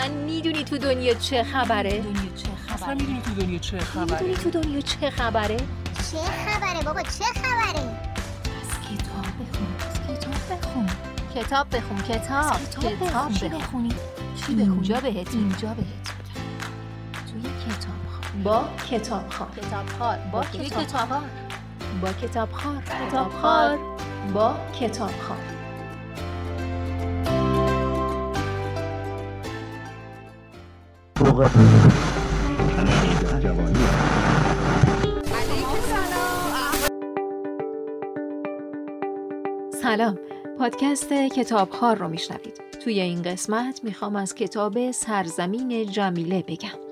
اصلا می‌دونی تو دنیا چه خبره؟ دنیا چه خبره؟ می‌دونی تو دنیا چه خبره؟ می‌دونی تو دنیا چه خبره؟ چه خبره بابا چه خبره؟ از کتاب بخون از کتاب بخون. کتاب بخون کتاب کتاب چی بخونی؟ چی بخونی؟ اینجا بهت اینجا بهت توی کتاب با کتاب خار کتاب خواه با کتاب خار با کتاب خار کتاب خار با کتاب خار سلام. پادکست کتاب خار رو میشنوید. توی این قسمت می‌خوام از کتاب سرزمین جمیله بگم.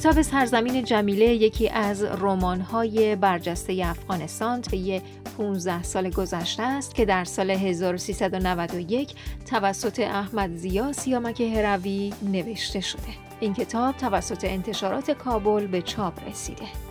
کتاب سرزمین جمیله یکی از رمان‌های برجسته افغانستان طی 15 سال گذشته است که در سال 1391 توسط احمد زیا سیامک هروی نوشته شده. این کتاب توسط انتشارات کابل به چاپ رسیده.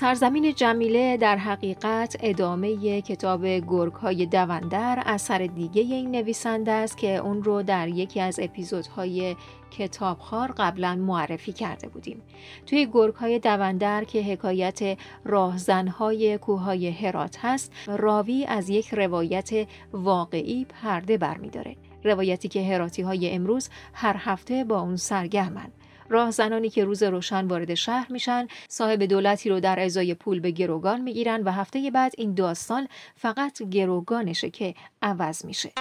سرزمین جمیله در حقیقت ادامه کتاب گرگ های دوندر اثر دیگه این نویسنده است که اون رو در یکی از اپیزودهای کتابخوار قبلا معرفی کرده بودیم. توی گرگ های دوندر که حکایت راهزنهای کوههای هرات هست، راوی از یک روایت واقعی پرده برمیداره. روایتی که هراتی های امروز هر هفته با اون سرگرمند. راهزنانی که روز روشن وارد شهر میشن صاحب دولتی رو در ازای پول به گروگان می‌گیرن و هفته بعد این داستان فقط گروگانشه که عوض میشه.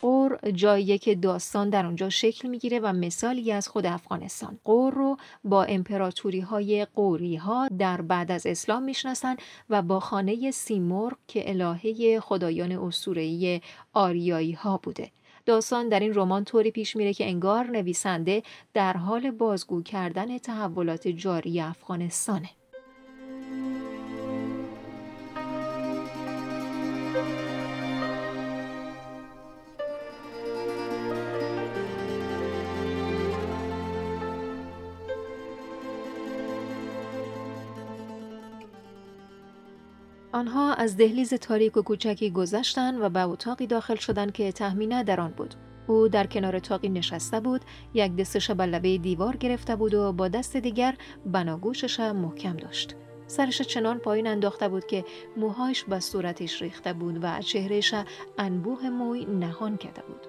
قور جاییه که داستان در اونجا شکل می‌گیره و مثالی از خود افغانستان. قور رو با امپراتوری های قوری ها در بعد از اسلام می‌شناسن و با خانه سیمرغ که الهه خدایان اسطوره‌ای آریایی ها بوده. داستان در این رمان طوری پیش میره که انگار نویسنده در حال بازگو کردن تحولات جاری افغانستانه. آنها از دهلیز تاریک و کوچکی گذشتند و به اتاقی داخل شدند که تهمینه در آن بود. او در کنار اتاقی نشسته بود، یک دستش به لبه دیوار گرفته بود و با دست دیگر بناگوشش محکم داشت. سرش چنان پایین انداخته بود که موهایش به صورتش ریخته بود و چهرهش انبوه موی نهان کرده بود.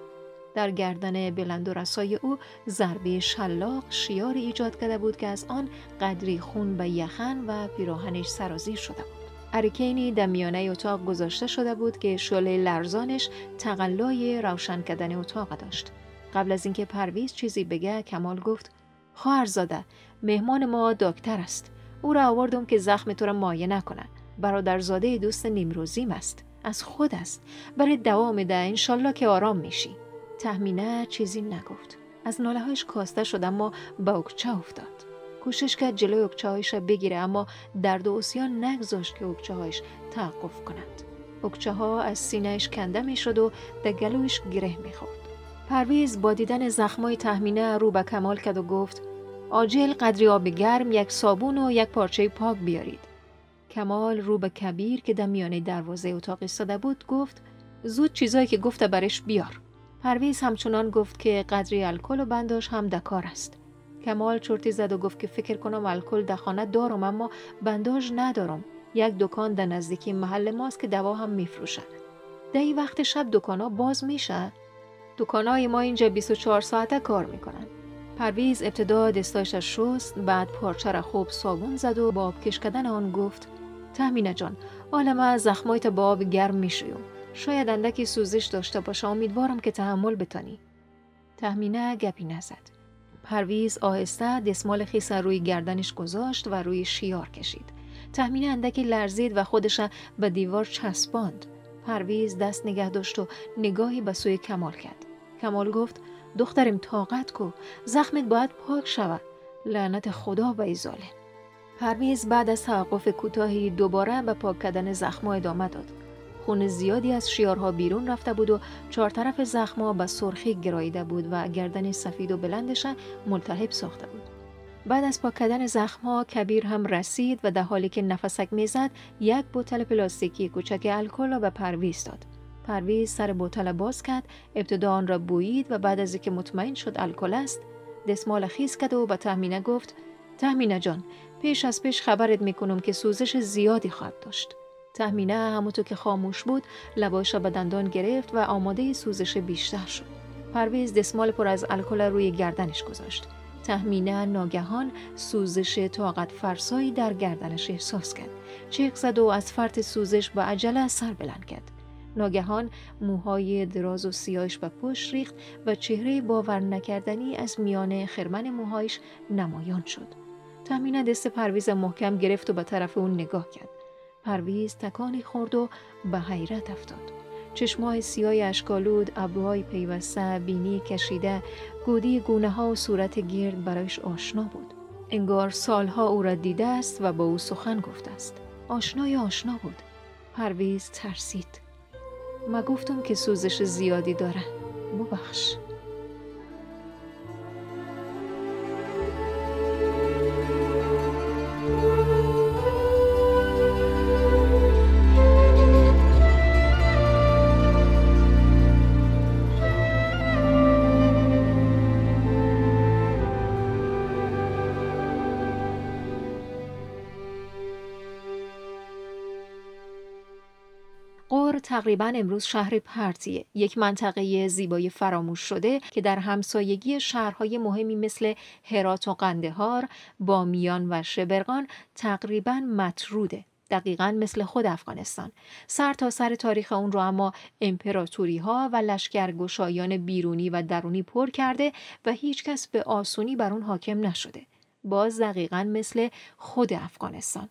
در گردن بلند و رسای او ضربه شلاق شیار ایجاد کرده بود که از آن قدری خون به یخن و پیراهنش سرازیر شده بود. اریکینی در میانه اتاق گذاشته شده بود که شعله لرزانش تقلای روشن کردن اتاق داشت. قبل از اینکه پرویز چیزی بگه کمال گفت خواهرزاده مهمان ما دکتر است. او را آوردم که زخم تو را مایه نکنه. برادرزاده دوست نیمروزیم است. از خود است. برای دوام ده انشالله که آرام میشی. تهمینه چیزی نگفت. از ناله هایش کاسته شد اما اکچه افتاد. کوشش کرد جلوی اکچه بگیره اما درد و اسیان نگذاشت که اکچه هایش توقف کند. اکچه ها از سینهش کنده می شد و در گلویش گره می خورد. پرویز با دیدن زخمای تهمینه رو به کمال کرد و گفت آجل قدری آب گرم یک صابون و یک پارچه پاک بیارید. کمال رو به کبیر که در میانه دروازه اتاق ایستاده بود گفت زود چیزایی که گفته برش بیار. پرویز همچنان گفت که قدری الکل و بنداش هم دکار است. کمال چرتی زد و گفت که فکر کنم الکل در خانه دارم اما بنداژ ندارم. یک دکان در نزدیکی محل ماست که دوا هم میفروشن. در این وقت شب دکانا باز میشه. دکانای ما اینجا 24 ساعته کار می‌کنن. پرویز ابتدا دستایش شست بعد پارچه را خوب صابون زد و با آب کش آن گفت تهمینه جان حالا زخمایت با آب گرم می‌شویم شاید اندکی سوزش داشته باشه. امیدوارم که تحمل بتانی. تهمینه گپی نزد. پرویز آهسته دستمال خیس روی گردنش گذاشت و روی شیار کشید. تهمینه اندکی لرزید و خودش به دیوار چسباند. پرویز دست نگه داشت و نگاهی به سوی کمال کرد. کمال گفت دخترم طاقت کو زخمت باید پاک شود. لعنت خدا به ایزاله. پرویز بعد از توقف کوتاهی دوباره به پاک کردن زخم ادامه داد. خون زیادی از شیارها بیرون رفته بود و چهار طرف زخمها به سرخی گراییده بود و گردن سفید و بلندش ملتهب ساخته بود. بعد از پاک کردن زخمها کبیر هم رسید و در حالی که نفسک می‌زد یک بوتل پلاستیکی کوچک الکل را به پرویز داد. پرویز سر بوتل باز کرد ابتدا آن را بویید و بعد از اینکه مطمئن شد الکل است دستمال خیز کرد و به تهمینه گفت تهمینه جان پیش از پیش خبرت می‌کنم که سوزش زیادی خواهد داشت تهمینه همونطور که خاموش بود لباش را به دندان گرفت و آماده سوزش بیشتر شد پرویز دستمال پر از الکل روی گردنش گذاشت تهمینه ناگهان سوزش طاقت فرسایی در گردنش احساس کرد چیخ زد و از فرط سوزش به عجله سر بلند کرد ناگهان موهای دراز و سیاهش به پشت ریخت و چهره باور نکردنی از میان خرمن موهایش نمایان شد. تامینه دست پرویز محکم گرفت و به طرف اون نگاه کرد. پرویز تکانی خورد و به حیرت افتاد. چشمای سیاه اشکالود، ابروهای پیوسته، بینی کشیده، گودی گونه ها و صورت گرد برایش آشنا بود. انگار سالها او را دیده است و با او سخن گفته است. آشنای آشنا بود. پرویز ترسید. ما گفتم که سوزش زیادی داره ببخش تقریبا امروز شهر پرتیه یک منطقه زیبای فراموش شده که در همسایگی شهرهای مهمی مثل هرات و قندهار بامیان و شبرغان تقریبا مطروده دقیقا مثل خود افغانستان. سر تا سر تاریخ اون رو اما امپراتوری ها و لشکرگشایان بیرونی و درونی پر کرده و هیچکس به آسونی بر اون حاکم نشده. باز دقیقا مثل خود افغانستان.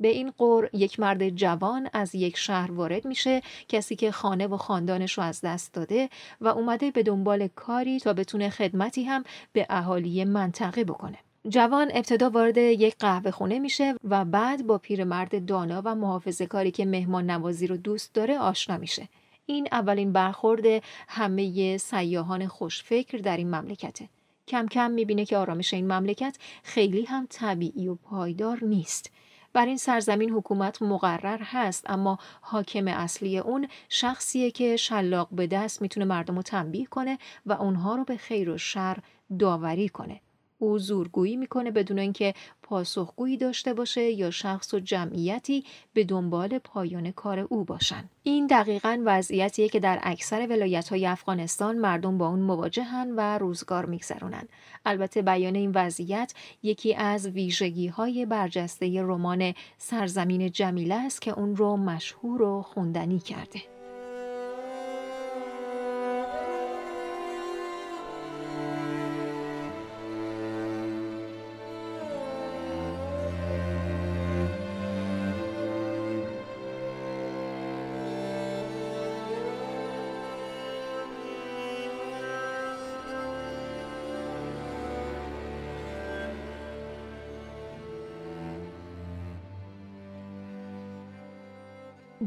به این قور یک مرد جوان از یک شهر وارد میشه کسی که خانه و خاندانش رو از دست داده و اومده به دنبال کاری تا بتونه خدمتی هم به اهالی منطقه بکنه. جوان ابتدا وارد یک قهوه خونه میشه و بعد با پیرمرد دانا و محافظه کاری که مهمان نوازی رو دوست داره آشنا میشه. این اولین برخورد همه سیاهان خوشفکر در این مملکته. کم کم می‌بینه که آرامش این مملکت خیلی هم طبیعی و پایدار نیست. بر این سرزمین حکومت مقرر هست اما حاکم اصلی اون شخصیه که شلاق به دست می‌تونه مردم رو تنبیه کنه و اونها رو به خیر و شر داوری کنه. او زورگویی می‌کنه بدون اینکه پاسخگویی داشته باشه یا شخص و جمعیتی به دنبال پایان کار او باشن. این دقیقا وضعیتیه که در اکثر ولایت های افغانستان مردم با اون مواجهن و روزگار میگذرونن. البته بیان این وضعیت یکی از ویژگی های برجسته رمان سرزمین جمیله است که اون رو مشهور و خوندنی کرده.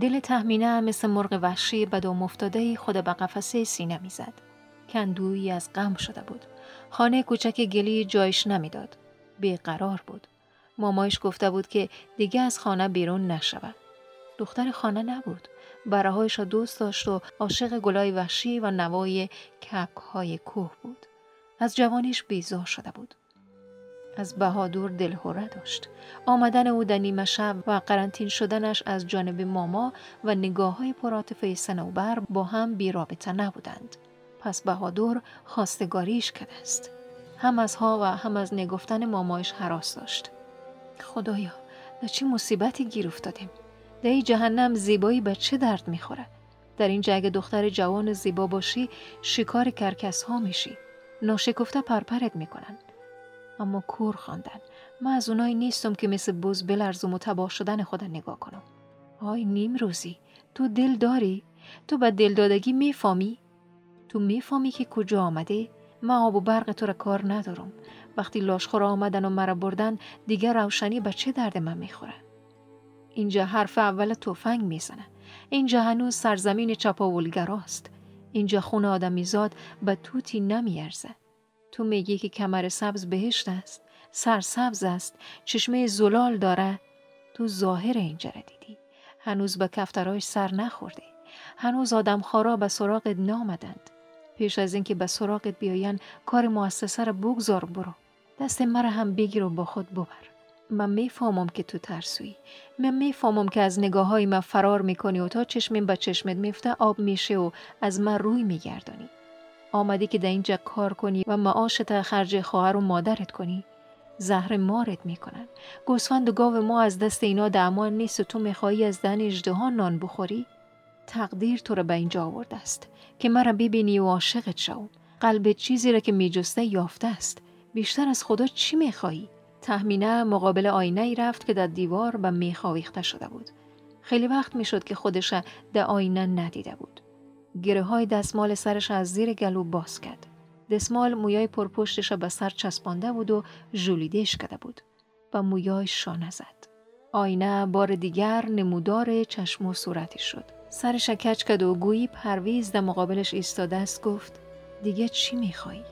دل تهمینه مثل مرغ وحشی بد و مفتاده خود به قفسه سینه می‌زد. کندویی از غم شده بود. خانه کوچک گلی جایش نمی‌داد. بیقرار بود. مامایش گفته بود که دیگه از خانه بیرون نشود. دختر خانه نبود. براهایش را دوست داشت و عاشق گلای وحشی و نوای کپهای کوه بود. از جوانیش بیزار شده بود. از بهادور دلهوره داشت. آمدن او در نیمه شب و قرنطین شدنش از جانب ماما و نگاه های پراتفه سنوبر با هم بیرابطه نبودند. پس بهادور خواستگاریش کرده است هم از ها و هم از نگفتن مامایش حراس داشت. خدایا در چه مصیبتی گیر افتادیم؟ در این جهنم زیبایی به چه درد می‌خوره؟ در این جگه دختر جوان زیبا باشی شکار کرکس ها میشی. ناشکفته پرپرت می‌کنن. اما کور خواندن. من از اونایی نیستم که مثل بز بلرزم و تباه شدن خودم نگاه کنم. آی نیم روزی تو دل داری؟ تو به دلدادگی می‌فهمی؟ تو می‌فهمی که کجا آمده؟ من آب و برق تو را کار ندارم. وقتی لاشخور آمدن و مرا بردن دیگر روشنی به چه درد من می‌خوره؟ اینجا حرف اول تفنگ می‌زنه. اینجا هنوز سرزمین چپاولگراست. اینجا خون آدمیزاد به توتی نمیارزه. تو میگی که کمر سبز بهشت است سرسبز است چشمه زلال داره. تو ظاهر اینجا را دیدی. هنوز به کفتراش سر نخوردی. هنوز آدم خارا به سراغت نامدند. پیش از اینکه به سراغت بیاین کار مؤسسه را بگذار برو. دست مرا هم بگیر و با خود ببر. من می‌فهمم که تو ترسویی. من می‌فهمم که از نگاه های من فرار می‌کنی و تا چشمین به چشمت میفته آب میشه و از من روی میگردانی. آمدی که در اینجا کار کنی و معاشت خرج خواهر و مادرت کنی. زهر مارت می‌کنن. گوسفند و گاو ما از دست اینا دعمان نیست و تو می‌خواهی از دن اجدها نان بخوری؟ تقدیر تو را به اینجا آورده است که مرا ببینی و عاشقت شوم. قلب چیزی را که میجسته یافته است. بیشتر از خدا چی می‌خواهی تهمینه مقابل آینه ای رفت که در دیوار به میخ آویخته شده بود. خیلی وقت می‌شد که خودش در آینه ندیده بود. گره های دستمال سرش از زیر گلو باز کرد. دستمال مویای پرپشتش به سر چسبانده بود و ژولیدهش کرده بود و مویای شانه زد آینه بار دیگر نمودار چشم و صورتی شد. سرش کچ کرد و گویی پرویز در مقابلش ایستاده است گفت دیگه چی میخوایی؟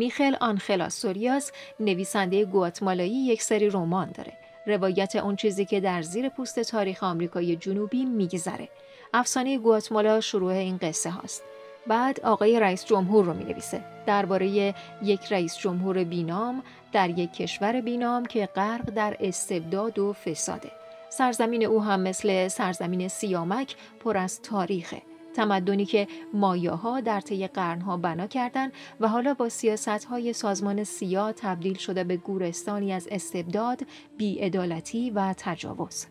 میخل آنخل آستوریاس نویسنده گواتمالایی یک سری رمان داره. روایت اون چیزی که در زیر پوست تاریخ آمریکای جنوبی میگذره. افسانه گواتمالا شروع این قصه هاست. بعد آقای رئیس جمهور رو می نویسه درباره یک رئیس جمهور بینام در یک کشور بینام که غرق در استبداد و فساده. سرزمین او هم مثل سرزمین سیامک پر از تاریخه. تمدنی که مایاها در طی قرنها بنا کردند و حالا با سیاست های سازمان سیا تبدیل شده به گورستانی از استبداد، بیعدالتی و تجاوز.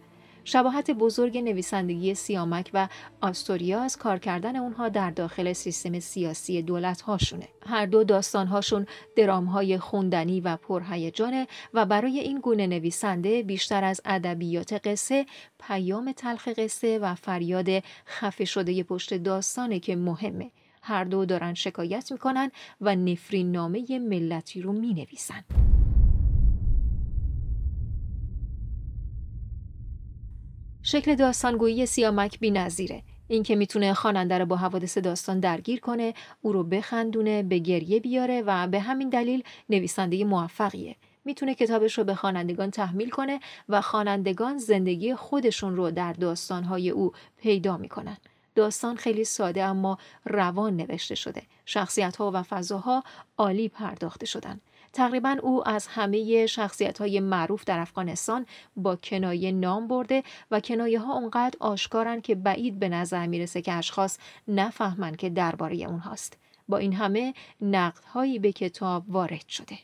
شباهت بزرگ نویسندگی سیامک و آستوریاس کار کردن اونها در داخل سیستم سیاسی دولت هاشونه. هر دو داستان هاشون درام های خوندنی و پرهیجانه و برای این گونه نویسنده بیشتر از ادبیات قصه پیام تلخ قصه و فریاد خفه شده پشت داستانه که مهمه. هر دو دارن شکایت می‌کنن و نفرین نامه ملتی رو می شکل داستانگویی سیامک بی نظیره. این که می‌تونه خواننده رو با حوادث داستان درگیر کنه، او رو بخندونه، به گریه بیاره و به همین دلیل نویسنده موفقیه. می‌تونه کتابش رو به خوانندگان تحمیل کنه و خوانندگان زندگی خودشون رو در داستانهای او پیدا می‌کنن. داستان خیلی ساده اما روان نوشته شده. شخصیت ها و فضاها عالی پرداخته شدن. تقریبا او از همه شخصیت های معروف در افغانستان با کنایه نام برده و کنایه ها اونقدر آشکارن که بعید به نظر می‌رسه که اشخاص نفهمن که درباره اونهاست. با این همه هایی به کتاب وارد شده.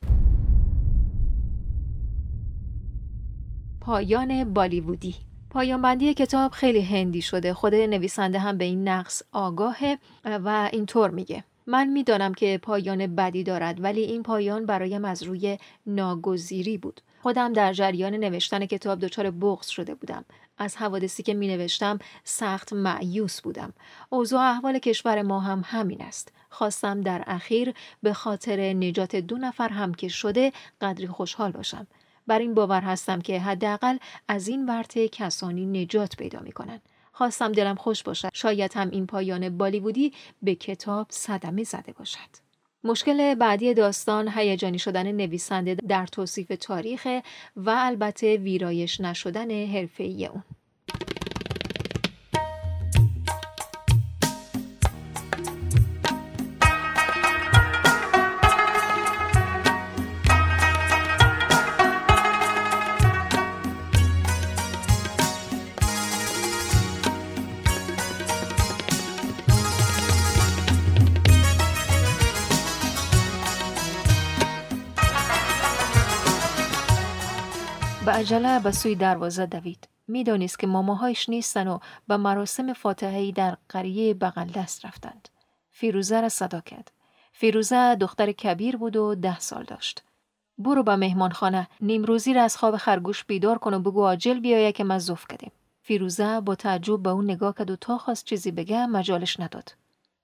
پایان بالیوودی پایان بندی کتاب خیلی هندی شده خود نویسنده هم به این نقص آگاهه و اینطور میگه من می‌دانم که پایان بدی دارد ولی این پایان برایم از روی ناگزیری بود. خودم در جریان نوشتن کتاب دچار بغض شده بودم. از حوادثی که می نوشتم سخت معیوس بودم. اوضاع احوال کشور ما هم همین است. خواستم در اخیر به خاطر نجات دو نفر هم که شده قدری خوشحال باشم. بر این باور هستم که حداقل از این ورطه کسانی نجات پیدا می کنند. خواستم دلم خوش باشد. شاید هم این پایان بالیوودی به کتاب صدمه زده باشد. مشکل بعدی داستان هیجانی شدن نویسنده در توصیف تاریخ و البته ویرایش نشدن حرفه‌ای اون. عجله به سوی دروازه دوید. می‌دانست که ماماهایش نیستن و به مراسم فاتحهی در قریه بغل دست رفتند. فیروزه را صدا کرد. فیروزه دختر کبیر بود و ده سال داشت. برو به مهمانخانه نیمروزی را از خواب خرگوش بیدار کن و بگو آجل بیایه که ما زف کردیم. فیروزه با تعجب به اون نگاه کرد و تا خواست چیزی بگه مجالش نداد.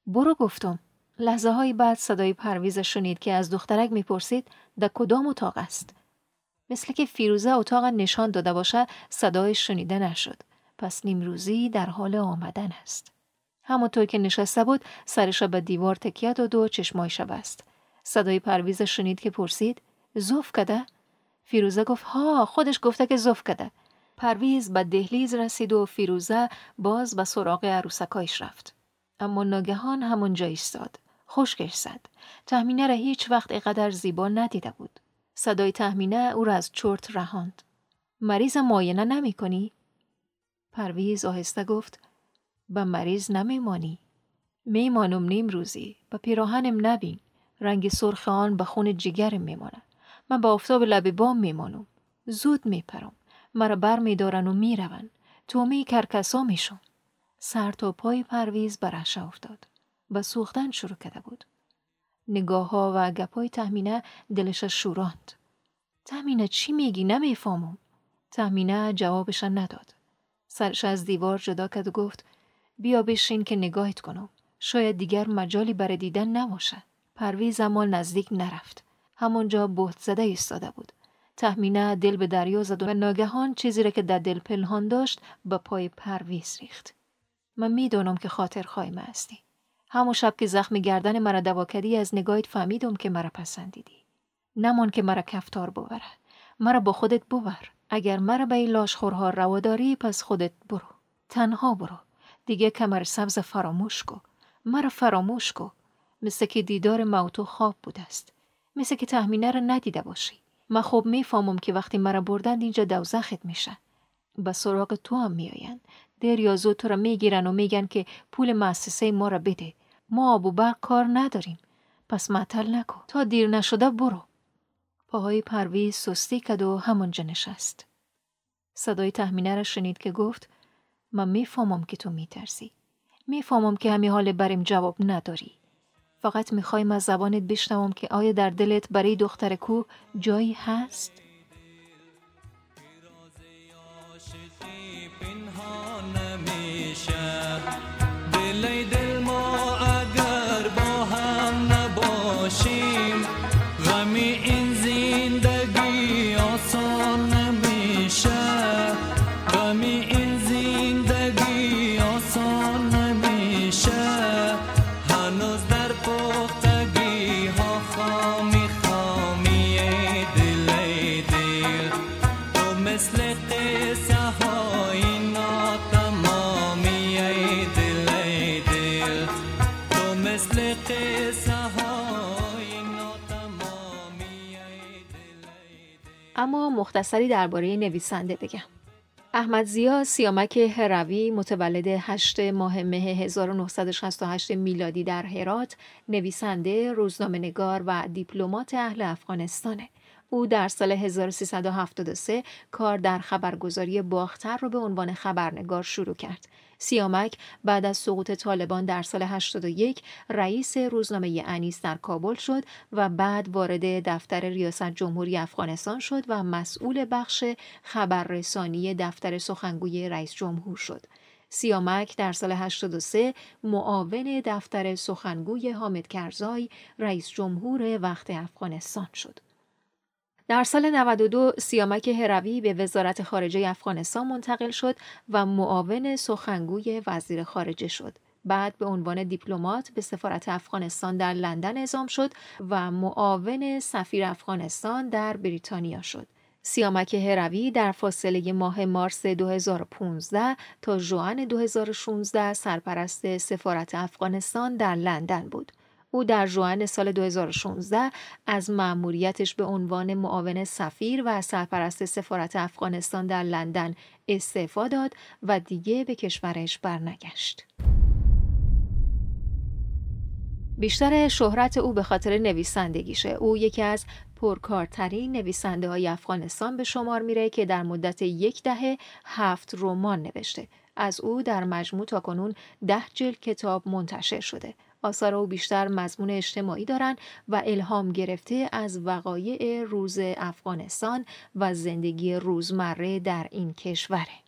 برو گفتم. لحظه های بعد صدای پرویز شنید که از دخترک می‌پرسید در کدام اتاق است. مثل که فیروزه اتاق نشان داده باشه صدای شنیده نشد. پس نیمروزی در حال آمدن است. همونطور که نشسته بود سرش به دیوار تکیه داد و چشمایش بست. صدای پرویز شنید که پرسید زوف کده؟ فیروزه گفت ها خودش گفته که زوف کده. پرویز به دهلیز رسید و فیروزه باز به سراغ عروسکایش رفت. اما ناگهان همونجا ایستاد. خشکش زد. تهمینه را هیچ وقت اقدر زیبا ندیده بود. صدای تهمینه او را از چرت رهاند. مریض معاینه نمی کنی؟ پرویز آهسته گفت به مریض نمیمانی. میمانم نیم روزی. به پیراهنم نبین. رنگ سرخ آن به خون جگرم میمانه. من با افتاب لب بام میمانم. زود میپرم. مرا بر میدارن و میرون. تومی کرکسا میشم. سر تا پای پرویز برش افتاد. و سوختن شروع کرده بود. نگاه ها و گپای تهمینه دلش شوراند. تهمینه چی میگی نمی‌فهمم. تهمینه جوابش نداد. سرش از دیوار جدا کرد و گفت بیا بشین که نگاهت کنم. شاید دیگر مجالی برای دیدن نباشه. پرویز اما نزدیک نرفت. همونجا بهت زده ایستاده بود. تهمینه دل به دریا زد و ناگهان چیزی را که در دل پنهان داشت به پای پرویز ریخت. من می‌دانم که خاطر خواهیم هستی. همون شب که زخم گردن مرا دوا کردی از نگاهت فهمیدم که مرا پسندیدی. نمان که مرا کفتار ببره. مرا با خودت ببر. اگر مرا به این لاشخورها روا داری پس خودت برو. تنها برو. دیگه کمر سبز فراموش کو. مرا فراموش کو. مثل که دیدار موتو خواب بود است. مثل که تحمینه را ندیده باشی. من خوب می‌فهمم که وقتی مرا بردند اینجا دوزخت میشه. به سراغ تو هم میآیند. دیر یا تو را می‌گیرن و میگن که پول مؤسسه ما را بده. ما آب و کار نداریم. پس معطل نکن. تا دیر نشده برو. پاهای پرویز سستی کد و همونجا نشست. صدای تحمینه را شنید که گفت من می‌فهمم که تو میترسی. می‌فهمم که همی حال بریم جواب نداری. فقط می‌خوایم از زبانت بشنوم که آیا در دلت برای دختر کو جایی هست؟ اما مختصری درباره نویسنده بگم. احمد زیا سیامک هروی متولد 8 ماه مه 1968 میلادی در هرات نویسنده روزنامه نگار و دیپلمات اهل افغانستانه. او در سال 1373 کار در خبرگزاری باختر را به عنوان خبرنگار شروع کرد. سیامک بعد از سقوط طالبان در سال 81 رئیس روزنامه انیس در کابل شد و بعد وارد دفتر ریاست جمهوری افغانستان شد و مسئول بخش خبررسانی دفتر سخنگوی رئیس جمهور شد. سیامک در سال 83 معاون دفتر سخنگوی حامد کرزای رئیس جمهور وقت افغانستان شد. در سال 92 سیامک هروی به وزارت خارجه افغانستان منتقل شد و معاون سخنگوی وزیر خارجه شد. بعد به عنوان دیپلمات به سفارت افغانستان در لندن اعزام شد و معاون سفیر افغانستان در بریتانیا شد. سیامک هروی در فاصله ماه مارس 2015 تا ژوئن 2016 سرپرست سفارت افغانستان در لندن بود. او در ژوئن سال 2016 از مأموریتش به عنوان معاون سفیر و سرپرست سفارت افغانستان در لندن استعفا داد و دیگه به کشورش برنگشت. بیشتر شهرت او به خاطر نویسندگیشه. او یکی از پرکارترین نویسنده های افغانستان به شمار میره که در مدت یک دهه هفت رمان نوشته. از او در مجموع تا کنون ده جلد کتاب منتشر شده. آثار او بیشتر مضمون اجتماعی دارند و الهام گرفته از وقایع روز افغانستان و زندگی روزمره در این کشوره.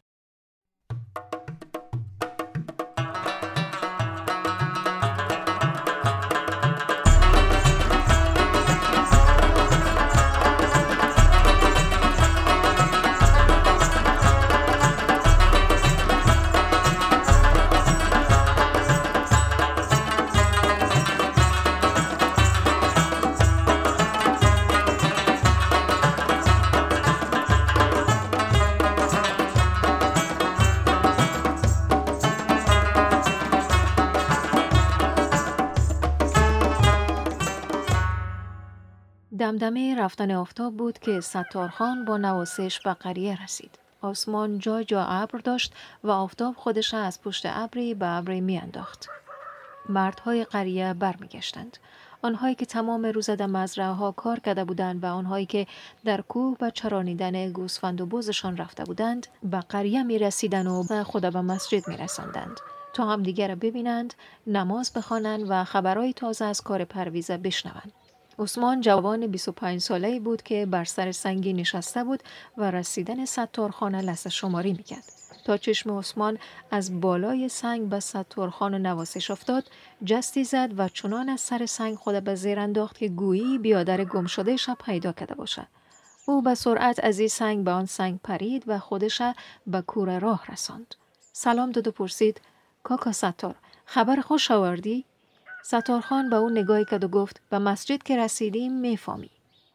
دمدمه رفتن آفتاب بود که ستارخان با نواسش به قریه رسید. آسمان جا جا ابر داشت و آفتاب خودش از پشت ابری به ابری میانداخت. مردهای قریه برمیگشتند. آنهایی که تمام روز در مزرعه ها کار کرده بودند و آنهایی که در کوه و چرانیدن گوسفند و بوزشان رفته بودند به قریه می رسیدند و خدا به مسجد می رسندند. تا هم دیگر ببینند نماز بخوانند و خبرهای تازه از کار پرویزه بشنوند. عثمان جوان 25 ساله بود که بر سر سنگی نشسته بود و رسیدن ستارخانه لسه شماری می‌کرد. تا چشم عثمان از بالای سنگ به ستارخانه نواسش افتاد جستی زد و چنان از سر سنگ خود به زیر انداخت که گویی بیادر گم شده شب پیدا کرده باشد. او به سرعت از این سنگ به آن سنگ پرید و خودش به کور راه رساند. سلام داد و پرسید کاکا ستار خبر خوش آوردی؟ ستارخان به او نگاهی کرد و گفت به مسجد که رسیدیم می‌فهمی.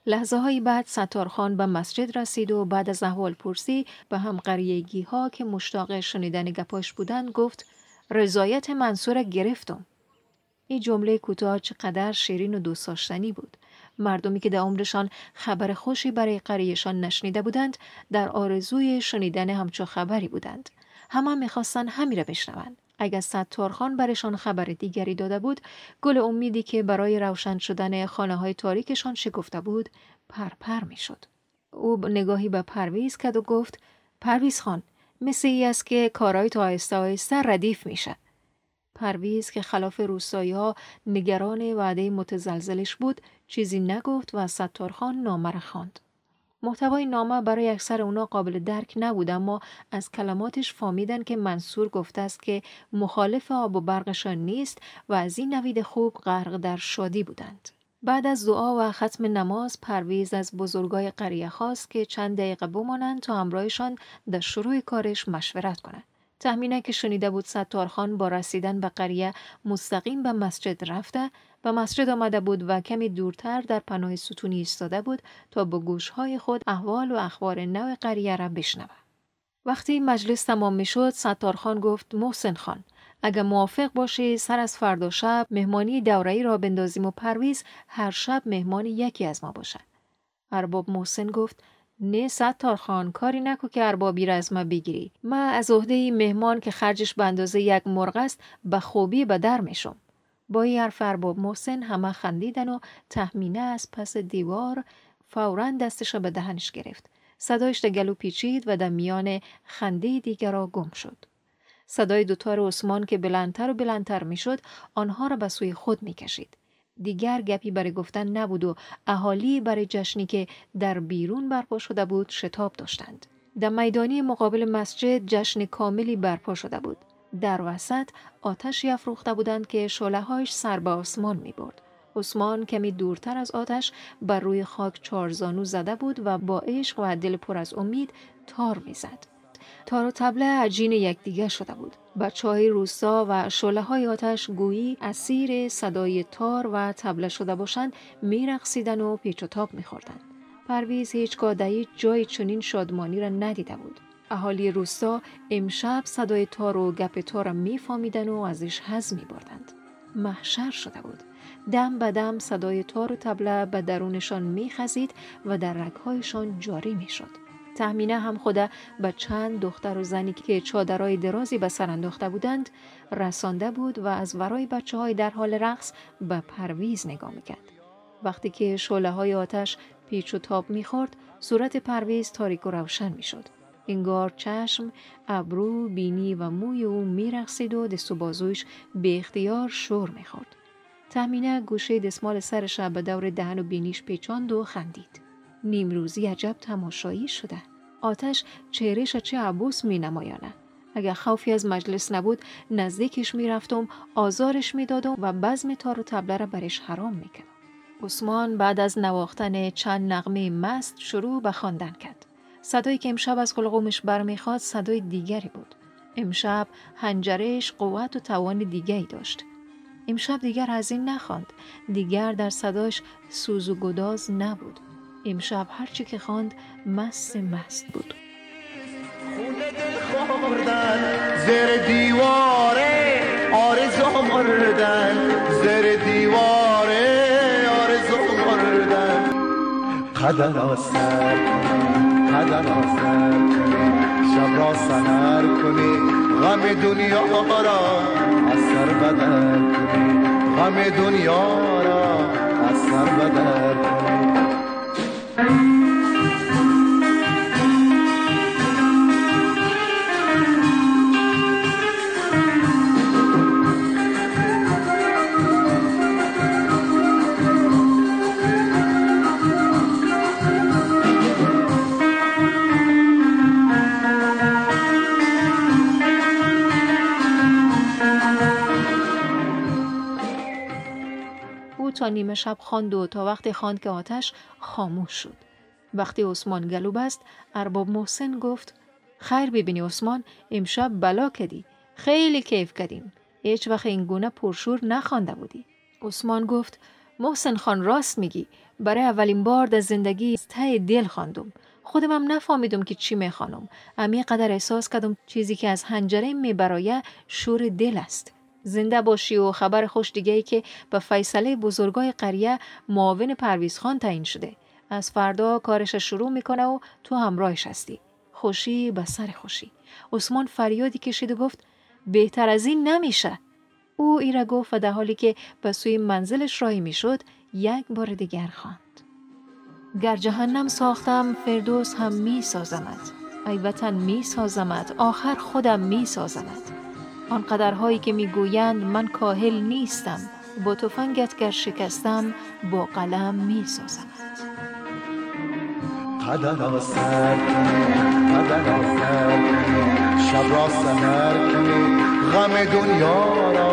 لحظه های بعد ستارخان به مسجد رسید و بعد از احوال پرسی به هم قریگی ها که مشتاق شنیدن گپاش بودند گفت رضایت منصور گرفتم. این جمله کوتاه چقدر شیرین و دوست داشتنی بود. مردمی که در عمرشان خبر خوشی برای قریهشان نشنیده بودند در آرزوی شنیدن همچو خبری بودند. همه می‌خواستند همین را بشنوند. اگر ستارخان برشان خبر دیگری داده بود گل امیدی که برای روشن شدن خانه های تاریکشان شکفته بود پرپر می شد. او نگاهی به پرویز کرد و گفت پرویز خان مثل ای است که کارهای تا آهسته آهسته ردیف میشه. پرویز که خلاف روستایی ها نگران وعده متزلزلش بود چیزی نگفت و ستارخان نامه خواند. محتوای نامه برای اکثر اونا قابل درک نبود اما از کلماتش فهمیدن که منصور گفته است که مخالف آب و برقشان نیست و از این نوید خوب غرق در شادی بودند. بعد از دعا و ختم نماز پرویز از بزرگای قریه خواست که چند دقیقه بمانند تا همراهشان در شروع کارش مشورت کنند. تهمینه که شنیده بود ستارخان با رسیدن به قریه مستقیم به مسجد رفته و مسجد آمده بود و کمی دورتر در پناه ستونی ایستاده بود تا با گوشهای خود احوال و اخبار نو قریه را بشنود. وقتی مجلس تمام می شد ستارخان گفت محسن خان اگر موافق باشی سر از فردا شب مهمانی دوره‌ای را بندازیم و پرویز هر شب مهمان یکی از ما باشد. ارباب محسن گفت نه ستار خان کاری نکو که اربابی را از ما بگیری ما از عهده مهمان که خرجش به اندازه یک مرغ است به خوبی به در میشم با این حرف ارباب محسن همه خندیدن و تحمینه از پس دیوار فورا دستش را به دهنش گرفت صدایش در گلو پیچید و در میان خنده دیگر را گم شد صدای دوتار عثمان که بلندتر و بلندتر می‌شد آنها را به سوی خود می‌کشید دیگر گپی برای گفتن نبود و اهالی برای جشنی که در بیرون برپا شده بود شتاب داشتند. در میدانی مقابل مسجد جشن کاملی برپا شده بود. در وسط آتشی افروخته بودند که هایش سر به آسمان می برد. عثمان کمی دورتر از آتش بر روی خاک چارزانو زده بود و با عشق و دل پر از امید تار می‌زد. تار و تبله عجین یکدیگر شده بود. بچه های روستا و شله های آتش گویی اسیر صدای تار و تبله شده باشند میرقصیدن و پیچ و تاب میخوردند. پرویز هیچگاه در جای چنین شادمانی را ندیده بود. اهالی روستا امشب صدای تار و گپ تار را میفهمیدن و ازش حز میبردند. محشر شده بود. دم به دم صدای تار و تبله به درونشان میخزید و در رگهایشان جاری می‌شد. تهمینه هم خدا به چند دختر و زنی که چادرای درازی به سر انداخته بودند رسانده بود و از ورای بچه های در حال رقص به پرویز نگاه می‌کرد. وقتی که شعله های آتش پیچ و تاب می‌خورد صورت پرویز تاریک و روشن می‌شد انگار چشم ابرو بینی و موی او میرقصید و دست و بازویش به اختیار شور می‌خورد. تهمینه گوشه دسمال سرش به دور دهن و بینیش پیچاند و خندید. نیمروزی عجب تماشایی شده. آتش چهرش چه عبوس می نمایانه. اگر خوفی از مجلس نبود نزدیکش می‌رفتم آزارش می‌دادم و بزم تار و تبله را برش حرام می‌کردم. عثمان بعد از نواختن چند نغمه مست شروع به خواندن کرد. صدایی که امشب از قلقومش برمیخواد صدای دیگری بود. امشب هنجرش قوت و توان دیگری داشت. امشب دیگر از این نخواند. دیگر در صداش سوز و گداز نبود. امشب هرچی که خواند مست مست بود. زر دیواره آرزو مردن. زر دیواره آرزو مردن. قدر آسر قدر آسر شب را سهر کنی غم دنیا را از سر بدر کنی. غم دنیا را از سر بدر کنی. نیمه شب خواند و تا وقتی خواند که آتش خاموش شد. وقتی عثمان گلو بست ارباب محسن گفت خیر ببینی عثمان امشب بلا کدی خیلی کیف کردیم. هیچ وقت این گونه پرشور نخوانده بودی. عثمان گفت محسن خان راست میگی. برای اولین بار در زندگی ته دل خواندم. خودم هم نفهمیدم که چی می‌خوانم. امی قدر احساس کردم چیزی که از هنجره میبراید شور دل است. زنده باشی و خبر خوش دیگه ای که به فیصله بزرگای قریه معاون پرویز خان تعیین شده. از فردا کارش شروع می‌کنه و تو همراهش هستی. خوشی به سر خوشی. عثمان فریادی کشید و گفت بهتر از این نمیشه. او ایره گفت و در حالی که به سوی منزلش راهی می‌شد یک بار دیگر خواند. گر جهنم ساختم فردوس هم می سازمت ای وطن می سازمت آخر خودم می سازمت آن قدرهایی که می‌گویند من کاهل نیستم با تفنگت گر شکستم با قلم میسازمت قدر آسر قدر آسر شب را سهر کنی غم دنیا را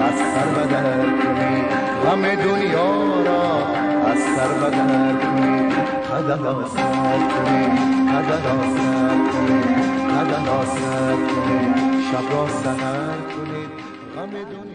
از سر بدر کنی غم دنیا را از سر بدر کنی قدر آسر کنی قدر آسر کنی قدر آسر کنی شب را سهر کنید. غم دنیا